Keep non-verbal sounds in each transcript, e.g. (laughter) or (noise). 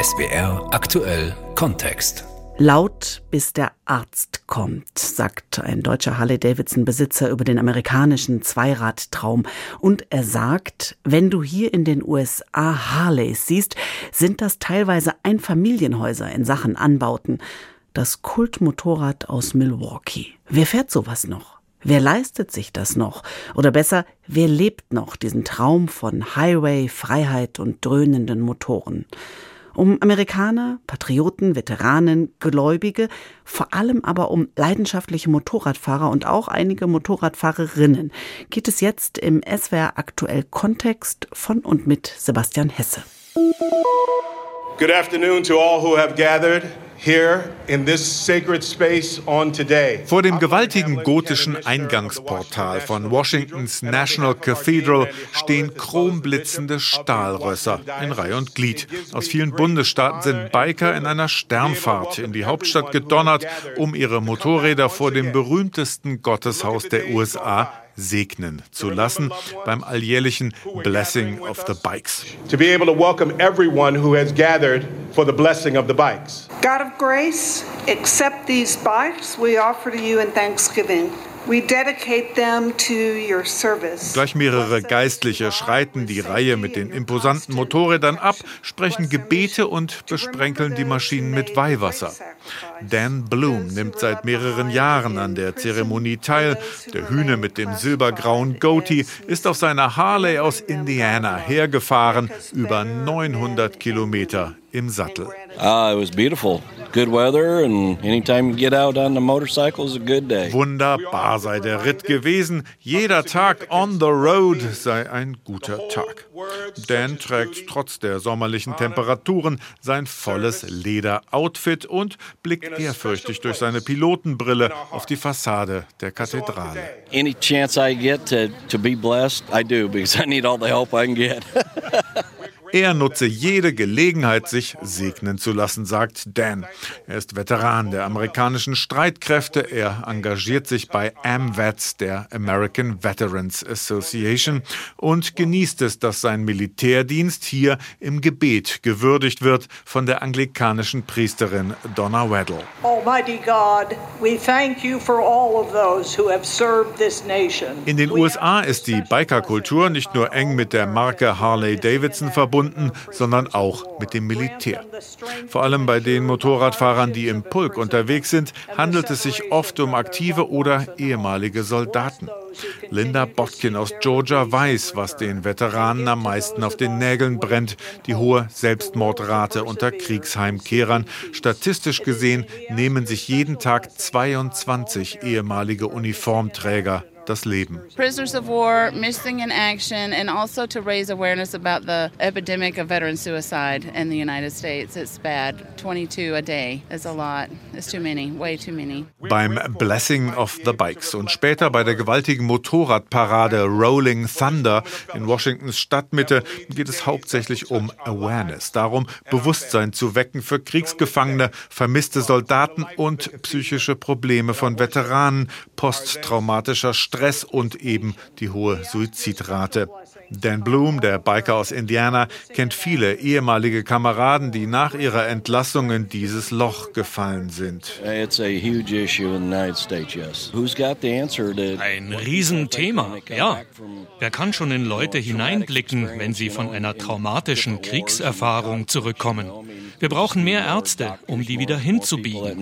SBR aktuell Kontext. Laut bis der Arzt kommt, sagt ein deutscher Harley-Davidson-Besitzer über den amerikanischen Zweiradtraum. Und er sagt, wenn du hier in den USA Harleys siehst, sind das teilweise Einfamilienhäuser in Sachen Anbauten. Das Kultmotorrad aus Milwaukee. Wer fährt sowas noch? Wer leistet sich das noch? Oder besser, wer lebt noch diesen Traum von Highway, Freiheit und dröhnenden Motoren? Um Amerikaner, Patrioten, Veteranen, Gläubige, vor allem aber um leidenschaftliche Motorradfahrer und auch einige Motorradfahrerinnen geht es jetzt im SWR aktuell Kontext von und mit Sebastian Hesse. Good afternoon to all who have gathered. Vor dem gewaltigen gotischen Eingangsportal von Washingtons National Cathedral stehen chromblitzende Stahlrösser in Reihe und Glied. Aus vielen Bundesstaaten sind Biker in einer Sternfahrt in die Hauptstadt gedonnert, um ihre Motorräder vor dem berühmtesten Gotteshaus der USA segnen zu lassen beim alljährlichen Blessing of the Bikes. To be able to welcome everyone who has gathered for the blessing of the bikes. God of grace, accept these bikes we offer to you in thanksgiving. Gleich mehrere Geistliche schreiten die Reihe mit den imposanten Motorrädern ab, sprechen Gebete und besprenkeln die Maschinen mit Weihwasser. Dan Bloom nimmt seit mehreren Jahren an der Zeremonie teil. Der Hühne mit dem silbergrauen Goatee ist auf seiner Harley aus Indiana hergefahren, über 900 Kilometer im Sattel. Ah, it was beautiful. Good weather and anytime you get out on the motorcycle is a good day. Wunderbar sei der Ritt gewesen. Jeder Tag on the road sei ein guter Tag. Dan trägt trotz der sommerlichen Temperaturen sein volles Lederoutfit und blickt ehrfürchtig durch seine Pilotenbrille auf die Fassade der Kathedrale. Any chance I get to, to be blessed, I do because I need all the help I can get. (laughs) Er nutze jede Gelegenheit, sich segnen zu lassen, sagt Dan. Er ist Veteran der amerikanischen Streitkräfte. Er engagiert sich bei AMVETS, der American Veterans Association, und genießt es, dass sein Militärdienst hier im Gebet gewürdigt wird von der anglikanischen Priesterin Donna Weddle. Almighty God, we thank you for all of those who have served this nation. In den USA ist die Bikerkultur nicht nur eng mit der Marke Harley Davidson verbunden, verbunden, sondern auch mit dem Militär. Vor allem bei den Motorradfahrern, die im Pulk unterwegs sind, handelt es sich oft um aktive oder ehemalige Soldaten. Linda Botkin aus Georgia weiß, was den Veteranen am meisten auf den Nägeln brennt, die hohe Selbstmordrate unter Kriegsheimkehrern. Statistisch gesehen nehmen sich jeden Tag 22 ehemalige Uniformträger das Leben. Prisoners of war, missing in action, and also to raise awareness about the epidemic of veteran suicide in the United States. It's bad. 22 a day is a lot. It's too many, way too many. Beim Blessing of the Bikes und später bei der gewaltigen Motorradparade Rolling Thunder in Washingtons Stadtmitte geht es hauptsächlich um Awareness, darum Bewusstsein zu wecken für Kriegsgefangene, vermisste Soldaten und psychische Probleme von Veteranen, posttraumatischer Stress und eben die hohe Suizidrate. Dan Bloom, der Biker aus Indiana, kennt viele ehemalige Kameraden, die nach ihrer Entlassung in dieses Loch gefallen sind. Ein Riesenthema, ja. Wer kann schon in Leute hineinblicken, wenn sie von einer traumatischen Kriegserfahrung zurückkommen? Wir brauchen mehr Ärzte, um die wieder hinzubiegen.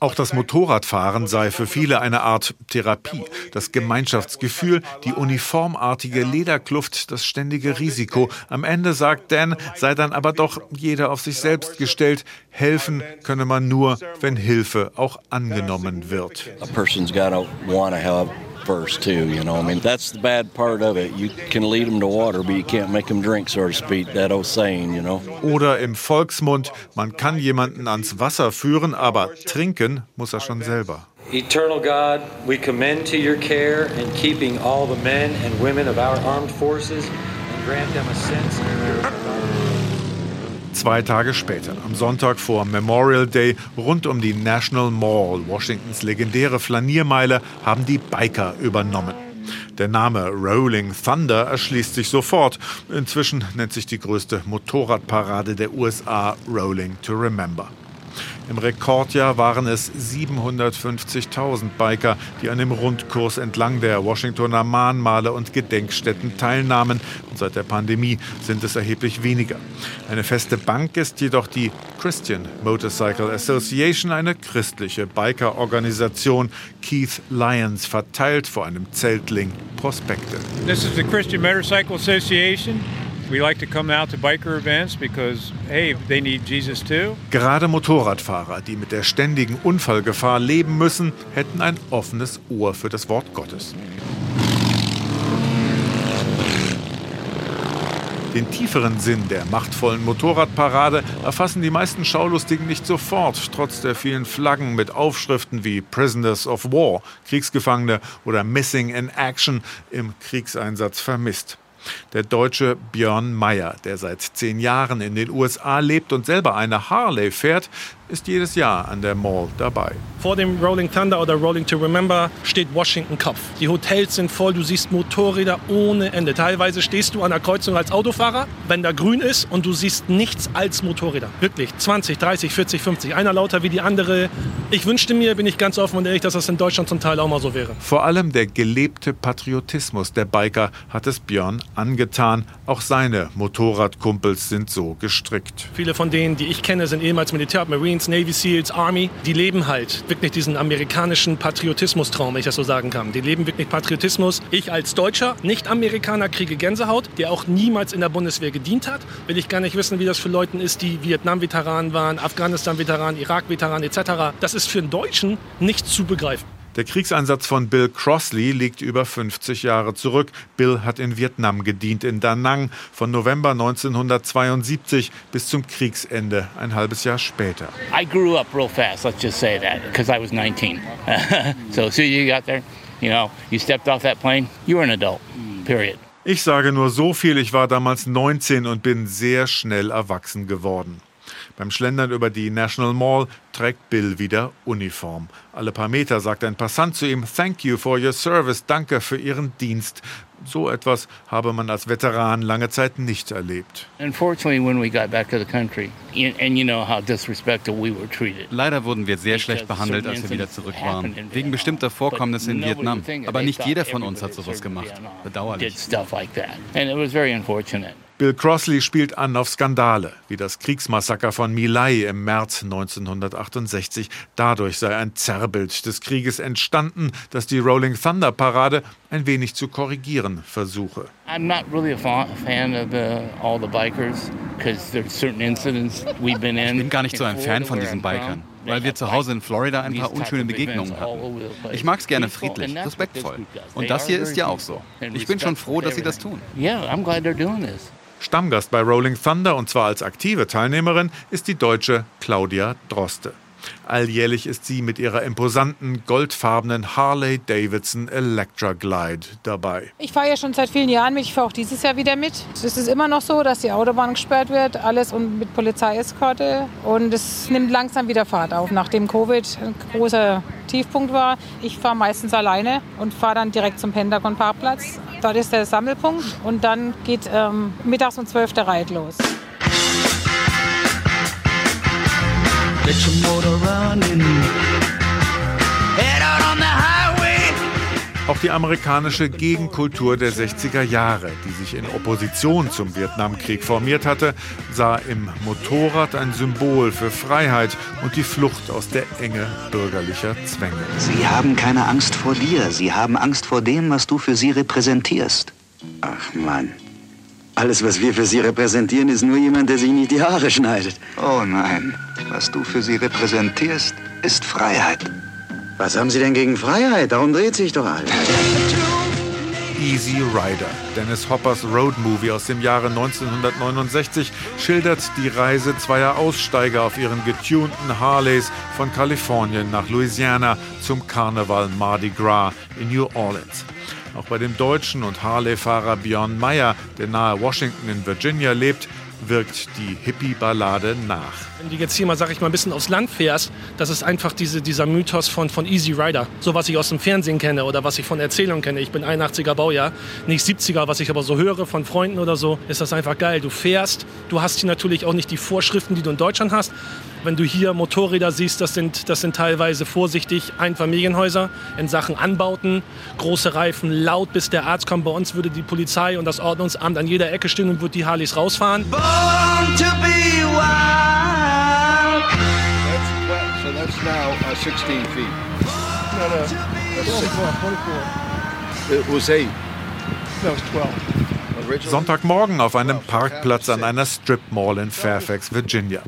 Auch das Motorradfahren sei für viele eine Art Therapie. Das Gemeinschaftsgefühl, die uniformartige Lederkluft, das ständige Risiko. Am Ende, sagt Dan, sei dann aber doch jeder auf sich selbst gestellt. Helfen könne man nur, wenn Hilfe auch angenommen wird. A person's gotta wanna help first too. You know, I mean that's the bad part of it. You can lead them to water, but you can't make them drink, so to speak. That old saying, you know. Oder im Volksmund, man kann jemanden ans Wasser führen, aber trinken muss er schon selber. Eternal God, we commend to your care in keeping all the men and women of our armed forces and grant them a sense Zwei Tage später, am Sonntag vor Memorial Day, rund um die National Mall, Washingtons legendäre Flaniermeile, haben die Biker übernommen. Der Name Rolling Thunder erschließt sich sofort. Inzwischen nennt sich die größte Motorradparade der USA Rolling to Remember. Im Rekordjahr waren es 750.000 Biker, die an dem Rundkurs entlang der Washingtoner Mahnmale und Gedenkstätten teilnahmen. Und seit der Pandemie sind es erheblich weniger. Eine feste Bank ist jedoch die Christian Motorcycle Association, eine christliche Biker-Organisation. Keith Lyons verteilt vor einem Zeltling Prospekte. This is the Christian Motorcycle Association. Gerade Motorradfahrer, die mit der ständigen Unfallgefahr leben müssen, hätten ein offenes Ohr für das Wort Gottes. Den tieferen Sinn der machtvollen Motorradparade erfassen die meisten Schaulustigen nicht sofort, trotz der vielen Flaggen mit Aufschriften wie Prisoners of War, Kriegsgefangene oder Missing in Action im Kriegseinsatz vermisst. Der Deutsche Björn Meyer, der seit zehn Jahren in den USA lebt und selber eine Harley fährt, ist jedes Jahr an der Mall dabei. Vor dem Rolling Thunder oder Rolling to Remember steht Washington Kopf. Die Hotels sind voll, du siehst Motorräder ohne Ende. Teilweise stehst du an der Kreuzung als Autofahrer, wenn da grün ist und du siehst nichts als Motorräder. Wirklich 20, 30, 40, 50. Einer lauter wie die andere. Ich wünschte mir, bin ich ganz offen und ehrlich, dass das in Deutschland zum Teil auch mal so wäre. Vor allem der gelebte Patriotismus der Biker hat es Björn angetan. Auch seine Motorradkumpels sind so gestrickt. Viele von denen, die ich kenne, sind ehemals Militär, Marine Marines, Navy SEALs, Army, die leben halt wirklich diesen amerikanischen Patriotismus-Traum, wenn ich das so sagen kann. Die leben wirklich Patriotismus. Ich als Deutscher, Nicht-Amerikaner, kriege Gänsehaut, der auch niemals in der Bundeswehr gedient hat. Will ich gar nicht wissen, wie das für Leute ist, die Vietnam-Veteranen waren, Afghanistan-Veteranen, Irak-Veteranen etc. Das ist für einen Deutschen nicht zu begreifen. Der Kriegseinsatz von Bill Crossley liegt über 50 Jahre zurück. Bill hat in Vietnam gedient, in Da Nang, von November 1972 bis zum Kriegsende, ein halbes Jahr später. I grew up real fast, let's just say that, because I was 19. (laughs) so as soon as you got there, you know, you stepped off that plane, you were an adult, period. Ich sage nur so viel, ich war damals 19 und bin sehr schnell erwachsen geworden. Beim Schlendern über die National Mall trägt Bill wieder Uniform. Alle paar Meter sagt ein Passant zu ihm, Thank you for your service, danke für Ihren Dienst. So etwas habe man als Veteran lange Zeit nicht erlebt. Leider wurden wir sehr schlecht behandelt, als wir wieder zurück waren, wegen bestimmter Vorkommnisse in Vietnam. Aber nicht jeder von uns hat sowas gemacht. Bedauerlich. Bill Crossley spielt an auf Skandale, wie das Kriegsmassaker von My Lai im März 1968. Dadurch sei ein Zerrbild des Krieges entstanden, das die Rolling Thunder Parade ein wenig zu korrigieren versuche. I'm not really a fan of the, all the bikers because there's certain incidents we've been in. Ich bin gar nicht so ein Fan von diesen Bikern weil wir zu Hause in Florida ein paar unschöne Begegnungen hatten. Ich mag es gerne friedlich, respektvoll. Und das hier ist ja auch so. Ich bin schon froh, dass sie das tun. Yeah, I'm glad they're doing this. Stammgast bei Rolling Thunder und zwar als aktive Teilnehmerin ist die Deutsche Claudia Droste. Alljährlich ist sie mit ihrer imposanten goldfarbenen Harley Davidson Electra Glide dabei. Ich fahre ja schon seit vielen Jahren mit. Ich fahre auch dieses Jahr wieder mit. Es ist immer noch so, dass die Autobahn gesperrt wird, alles und mit Polizeieskorte. Und es nimmt langsam wieder Fahrt auf, nachdem Covid ein großer Tiefpunkt war. Ich fahre meistens alleine und fahre dann direkt zum Pentagon-Parkplatz. Dort ist der Sammelpunkt und dann geht ähm, mittags um 12 der Reit los. Get your motor running. Head out on the highway. Auch die amerikanische Gegenkultur der 60er Jahre, die sich in Opposition zum Vietnamkrieg formiert hatte, sah im Motorrad ein Symbol für Freiheit und die Flucht aus der Enge bürgerlicher Zwänge. Sie haben keine Angst vor dir, sie haben Angst vor dem, was du für sie repräsentierst. Ach Mann. Alles, was wir für Sie repräsentieren, ist nur jemand, der sich nicht die Haare schneidet. Oh nein, was du für sie repräsentierst, ist Freiheit. Was haben Sie denn gegen Freiheit? Darum dreht sich doch alles. Easy Rider, Dennis Hoppers Roadmovie aus dem Jahre 1969, schildert die Reise zweier Aussteiger auf ihren getunten Harleys von Kalifornien nach Louisiana zum Karneval Mardi Gras in New Orleans. Auch bei dem Deutschen und Harley-Fahrer Björn Meyer, der nahe Washington in Virginia lebt, wirkt die Hippie-Ballade nach. Wenn du jetzt hier mal, sag ich mal, ein bisschen aufs Land fährst, das ist einfach diese, dieser Mythos von, von Easy Rider. So was ich aus dem Fernsehen kenne oder was ich von Erzählungen kenne. Ich bin 81er Baujahr, nicht 70er, was ich aber so höre von Freunden oder so, ist das einfach geil. Du fährst, du hast hier natürlich auch nicht die Vorschriften, die du in Deutschland hast. Wenn du hier Motorräder siehst, das sind, das sind teilweise vorsichtig Einfamilienhäuser in Sachen Anbauten, große Reifen, laut bis der Arzt kommt. Bei uns würde die Polizei und das Ordnungsamt an jeder Ecke stehen und würde die Harleys rausfahren. Born to be wild. That's, so that's now uh, 16 feet. No, no. That's 24. It was 8. No, it's 12. Sonntagmorgen auf einem Parkplatz an einer Strip Mall in Fairfax, Virginia.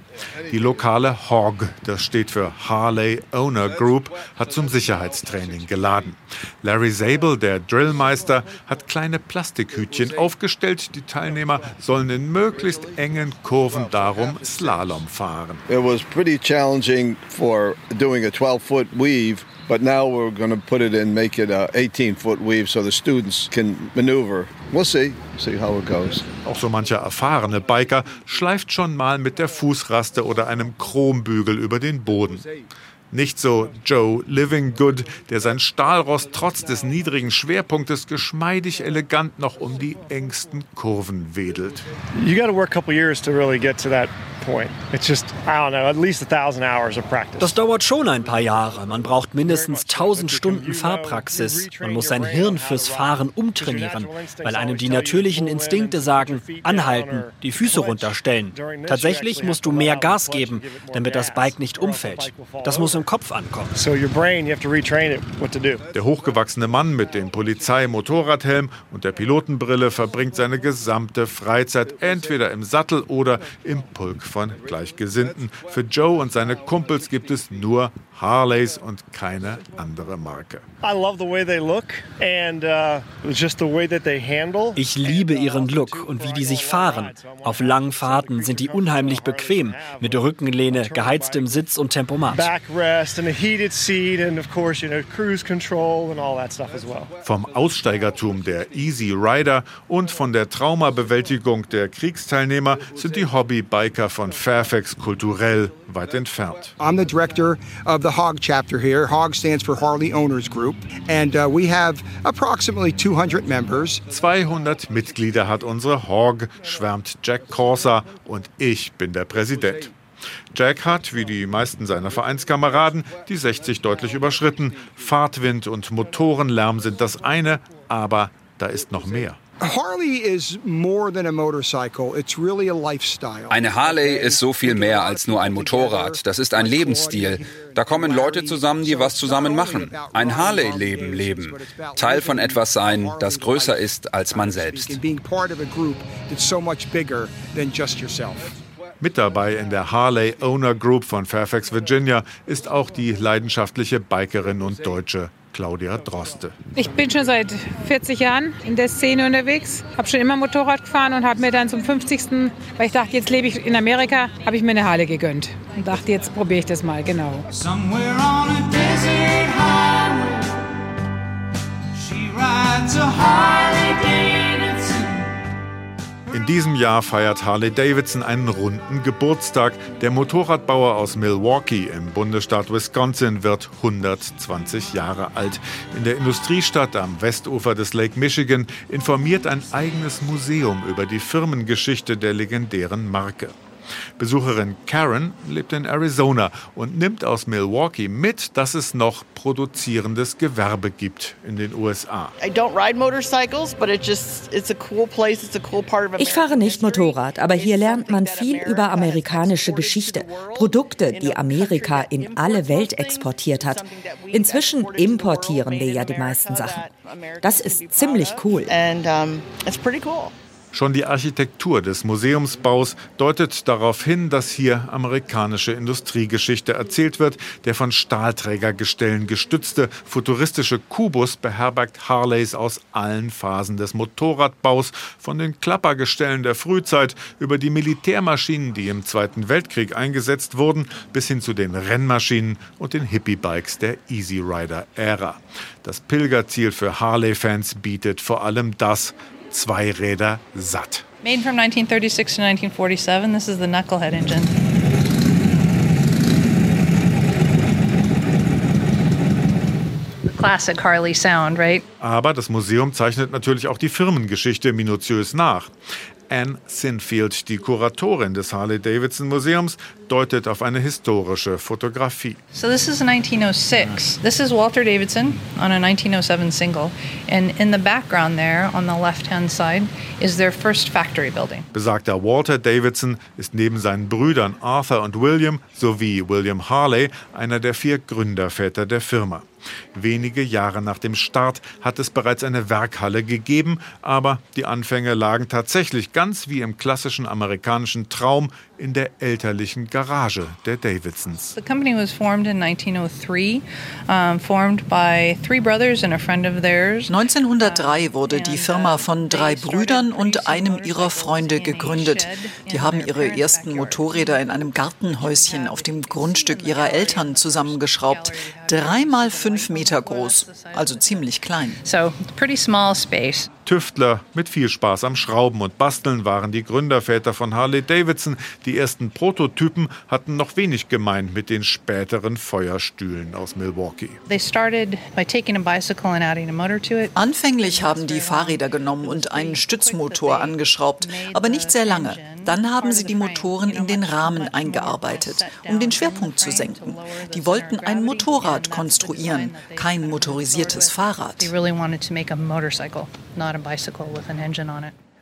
Die lokale HOG, das steht für Harley Owner Group, hat zum Sicherheitstraining geladen. Larry Zabel, der Drillmeister, hat kleine Plastikhütchen aufgestellt. Die Teilnehmer sollen in möglichst engen Kurven darum Slalom fahren. It was pretty challenging for doing a 12-foot weave But now we're going to put it in, make it a 18 foot weave so the students can maneuver. We'll see, see how it goes. Auch so mancher erfahrene Biker schleift schon mal mit der Fußraste oder einem Chrombügel über den Boden. Nicht so Joe Living Good, der sein Stahlrost trotz des niedrigen Schwerpunktes geschmeidig elegant noch um die engsten Kurven wedelt. You got to work a couple years to really get to that das dauert schon ein paar Jahre. Man braucht mindestens 1000 Stunden Fahrpraxis. Man muss sein Hirn fürs Fahren umtrainieren, weil einem die natürlichen Instinkte sagen, anhalten, die Füße runterstellen. Tatsächlich musst du mehr Gas geben, damit das Bike nicht umfällt. Das muss im Kopf ankommen. Der hochgewachsene Mann mit dem Polizei-Motorradhelm und der Pilotenbrille verbringt seine gesamte Freizeit entweder im Sattel oder im Pulk von Gleichgesinnten. Für Joe und seine Kumpels gibt es nur Harleys und keine andere Marke. Uh, ich liebe ihren Look und wie die sich fahren. Auf langen Fahrten sind die unheimlich bequem, mit Rückenlehne, geheiztem Sitz und Tempomat. Vom Aussteigertum der Easy Rider und von der Traumabewältigung der Kriegsteilnehmer sind die Hobbybiker von Fairfax kulturell weit entfernt. I'm the director of the HOG chapter here. HOG stands for Harley Owners Group and uh, we have approximately 200 members. 200 Mitglieder hat unsere HOG, schwärmt Jack Corsa und ich bin der Präsident. Jack hat, wie die meisten seiner Vereinskameraden, die 60 deutlich überschritten. Fahrtwind und Motorenlärm sind das eine, aber da ist noch mehr. Eine Harley ist so viel mehr als nur ein Motorrad. Das ist ein Lebensstil. Da kommen Leute zusammen, die was zusammen machen. Ein Harley-Leben leben. Teil von etwas sein, das größer ist als man selbst. Mit dabei in der Harley Owner Group von Fairfax, Virginia, ist auch die leidenschaftliche Bikerin und Deutsche Claudia Droste. Ich bin schon seit 40 Jahren in der Szene unterwegs, habe schon immer Motorrad gefahren und habe mir dann zum 50. weil ich dachte, jetzt lebe ich in Amerika, habe ich mir eine Halle gegönnt und dachte, jetzt probiere ich das mal, genau. Somewhere on a desert highway, she rides a Harley diesem Jahr feiert Harley Davidson einen runden Geburtstag. Der Motorradbauer aus Milwaukee im Bundesstaat Wisconsin wird 120 Jahre alt. In der Industriestadt am Westufer des Lake Michigan informiert ein eigenes Museum über die Firmengeschichte der legendären Marke. Besucherin Karen lebt in Arizona und nimmt aus Milwaukee mit, dass es noch produzierendes Gewerbe gibt in den USA. Ich fahre nicht Motorrad, aber hier lernt man viel über amerikanische Geschichte, Produkte, die Amerika in alle Welt exportiert hat. Inzwischen importieren wir ja die meisten Sachen. Das ist ziemlich cool. Schon die Architektur des Museumsbaus deutet darauf hin, dass hier amerikanische Industriegeschichte erzählt wird. Der von Stahlträgergestellen gestützte futuristische Kubus beherbergt Harleys aus allen Phasen des Motorradbaus, von den Klappergestellen der Frühzeit über die Militärmaschinen, die im Zweiten Weltkrieg eingesetzt wurden, bis hin zu den Rennmaschinen und den Hippie-Bikes der Easy Rider-Ära. Das Pilgerziel für Harley-Fans bietet vor allem das, Zweiräder satt. Made from 1936 to 1947, this is the Knucklehead engine. Classic Harley sound, right? Aber das Museum zeichnet natürlich auch die Firmengeschichte minutiös nach. Anne Sinfield, die Kuratorin des Harley-Davidson Museums, deutet auf eine historische Fotografie. So this is 1906. This is Walter Davidson on a 1907 single and in the background there on the left-hand side is their first factory building. Besagter Walter Davidson ist neben seinen Brüdern Arthur und William sowie William Harley einer der vier Gründerväter der Firma. Wenige Jahre nach dem Start hat es bereits eine Werkhalle gegeben, aber die Anfänge lagen tatsächlich ganz wie im klassischen amerikanischen Traum in der elterlichen Garage der Davidsons. The company was formed in 1903, um, formed by three brothers and a friend of theirs. 1903 wurde die Firma von drei Brüdern und einem ihrer Freunde gegründet. Die haben ihre ersten Motorräder in einem Gartenhäuschen auf dem Grundstück ihrer Eltern zusammengeschraubt. Dreimal fünf Meter groß, also ziemlich klein. So, pretty small space. Tüftler mit viel Spaß am Schrauben und Basteln waren die Gründerväter von Harley Davidson. Die ersten Prototypen hatten noch wenig gemein mit den späteren Feuerstühlen aus Milwaukee. Anfänglich haben die Fahrräder genommen und einen Stützmotor angeschraubt, aber nicht sehr lange. Dann haben sie die Motoren in den Rahmen eingearbeitet, um den Schwerpunkt zu senken. Die wollten ein Motorrad konstruieren, kein motorisiertes Fahrrad.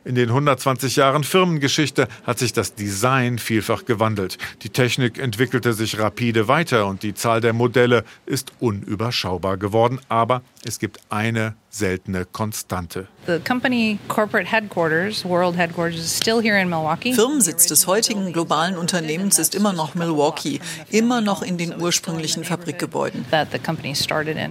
In den 120 Jahren Firmengeschichte hat sich das Design vielfach gewandelt. Die Technik entwickelte sich rapide weiter und die Zahl der Modelle ist unüberschaubar geworden. Aber es gibt eine seltene Konstante. Firmensitz des heutigen globalen Unternehmens ist immer noch Milwaukee, immer noch in den ursprünglichen Fabrikgebäuden.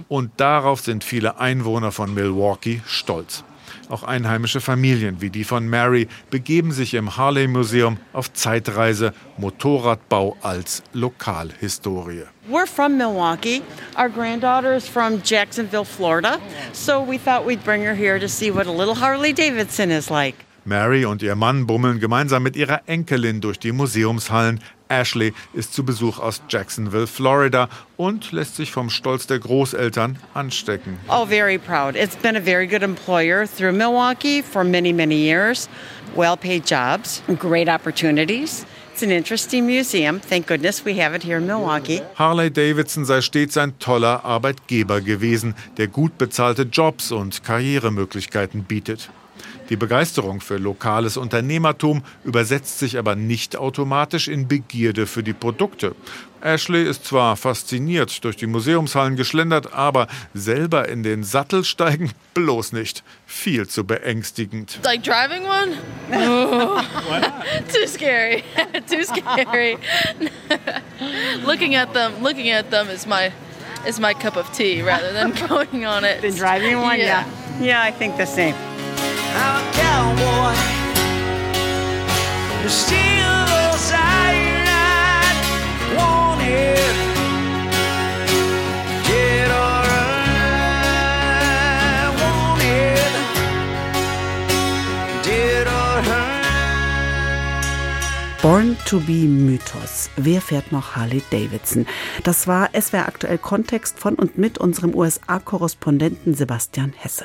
Und darauf sind viele Einwohner von Milwaukee stolz. Auch einheimische Familien wie die von Mary begeben sich im Harley Museum auf Zeitreise Motorradbau als Lokalhistorie. We're from Milwaukee. Our granddaughter is from Jacksonville, Florida. So we thought we'd bring her here to see what a little Harley Davidson is like. Mary und ihr Mann bummeln gemeinsam mit ihrer Enkelin durch die Museumshallen. Ashley ist zu Besuch aus Jacksonville, Florida und lässt sich vom Stolz der Großeltern anstecken. Oh, very proud. It's been a very good employer through Milwaukee for many, many years. Well-paid jobs, great opportunities. It's an interesting museum. Thank goodness we have it here in Milwaukee. Harley Davidson sei stets ein toller Arbeitgeber gewesen, der gut bezahlte Jobs und Karrieremöglichkeiten bietet. Die Begeisterung für lokales Unternehmertum übersetzt sich aber nicht automatisch in Begierde für die Produkte. Ashley ist zwar fasziniert durch die Museumshallen geschlendert, aber selber in den Sattel steigen (laughs) bloß nicht. Viel zu beängstigend. Like driving one? Oh. (laughs) Too scary. (laughs) Too scary. looking at them, looking at them is my is my cup of tea rather than going on it. Than driving one? Yeah. yeah. Yeah, I think the same. Born to be Mythos. Wer fährt noch Harley Davidson? Das war SWR aktuell Kontext von und mit unserem USA-Korrespondenten Sebastian Hesse.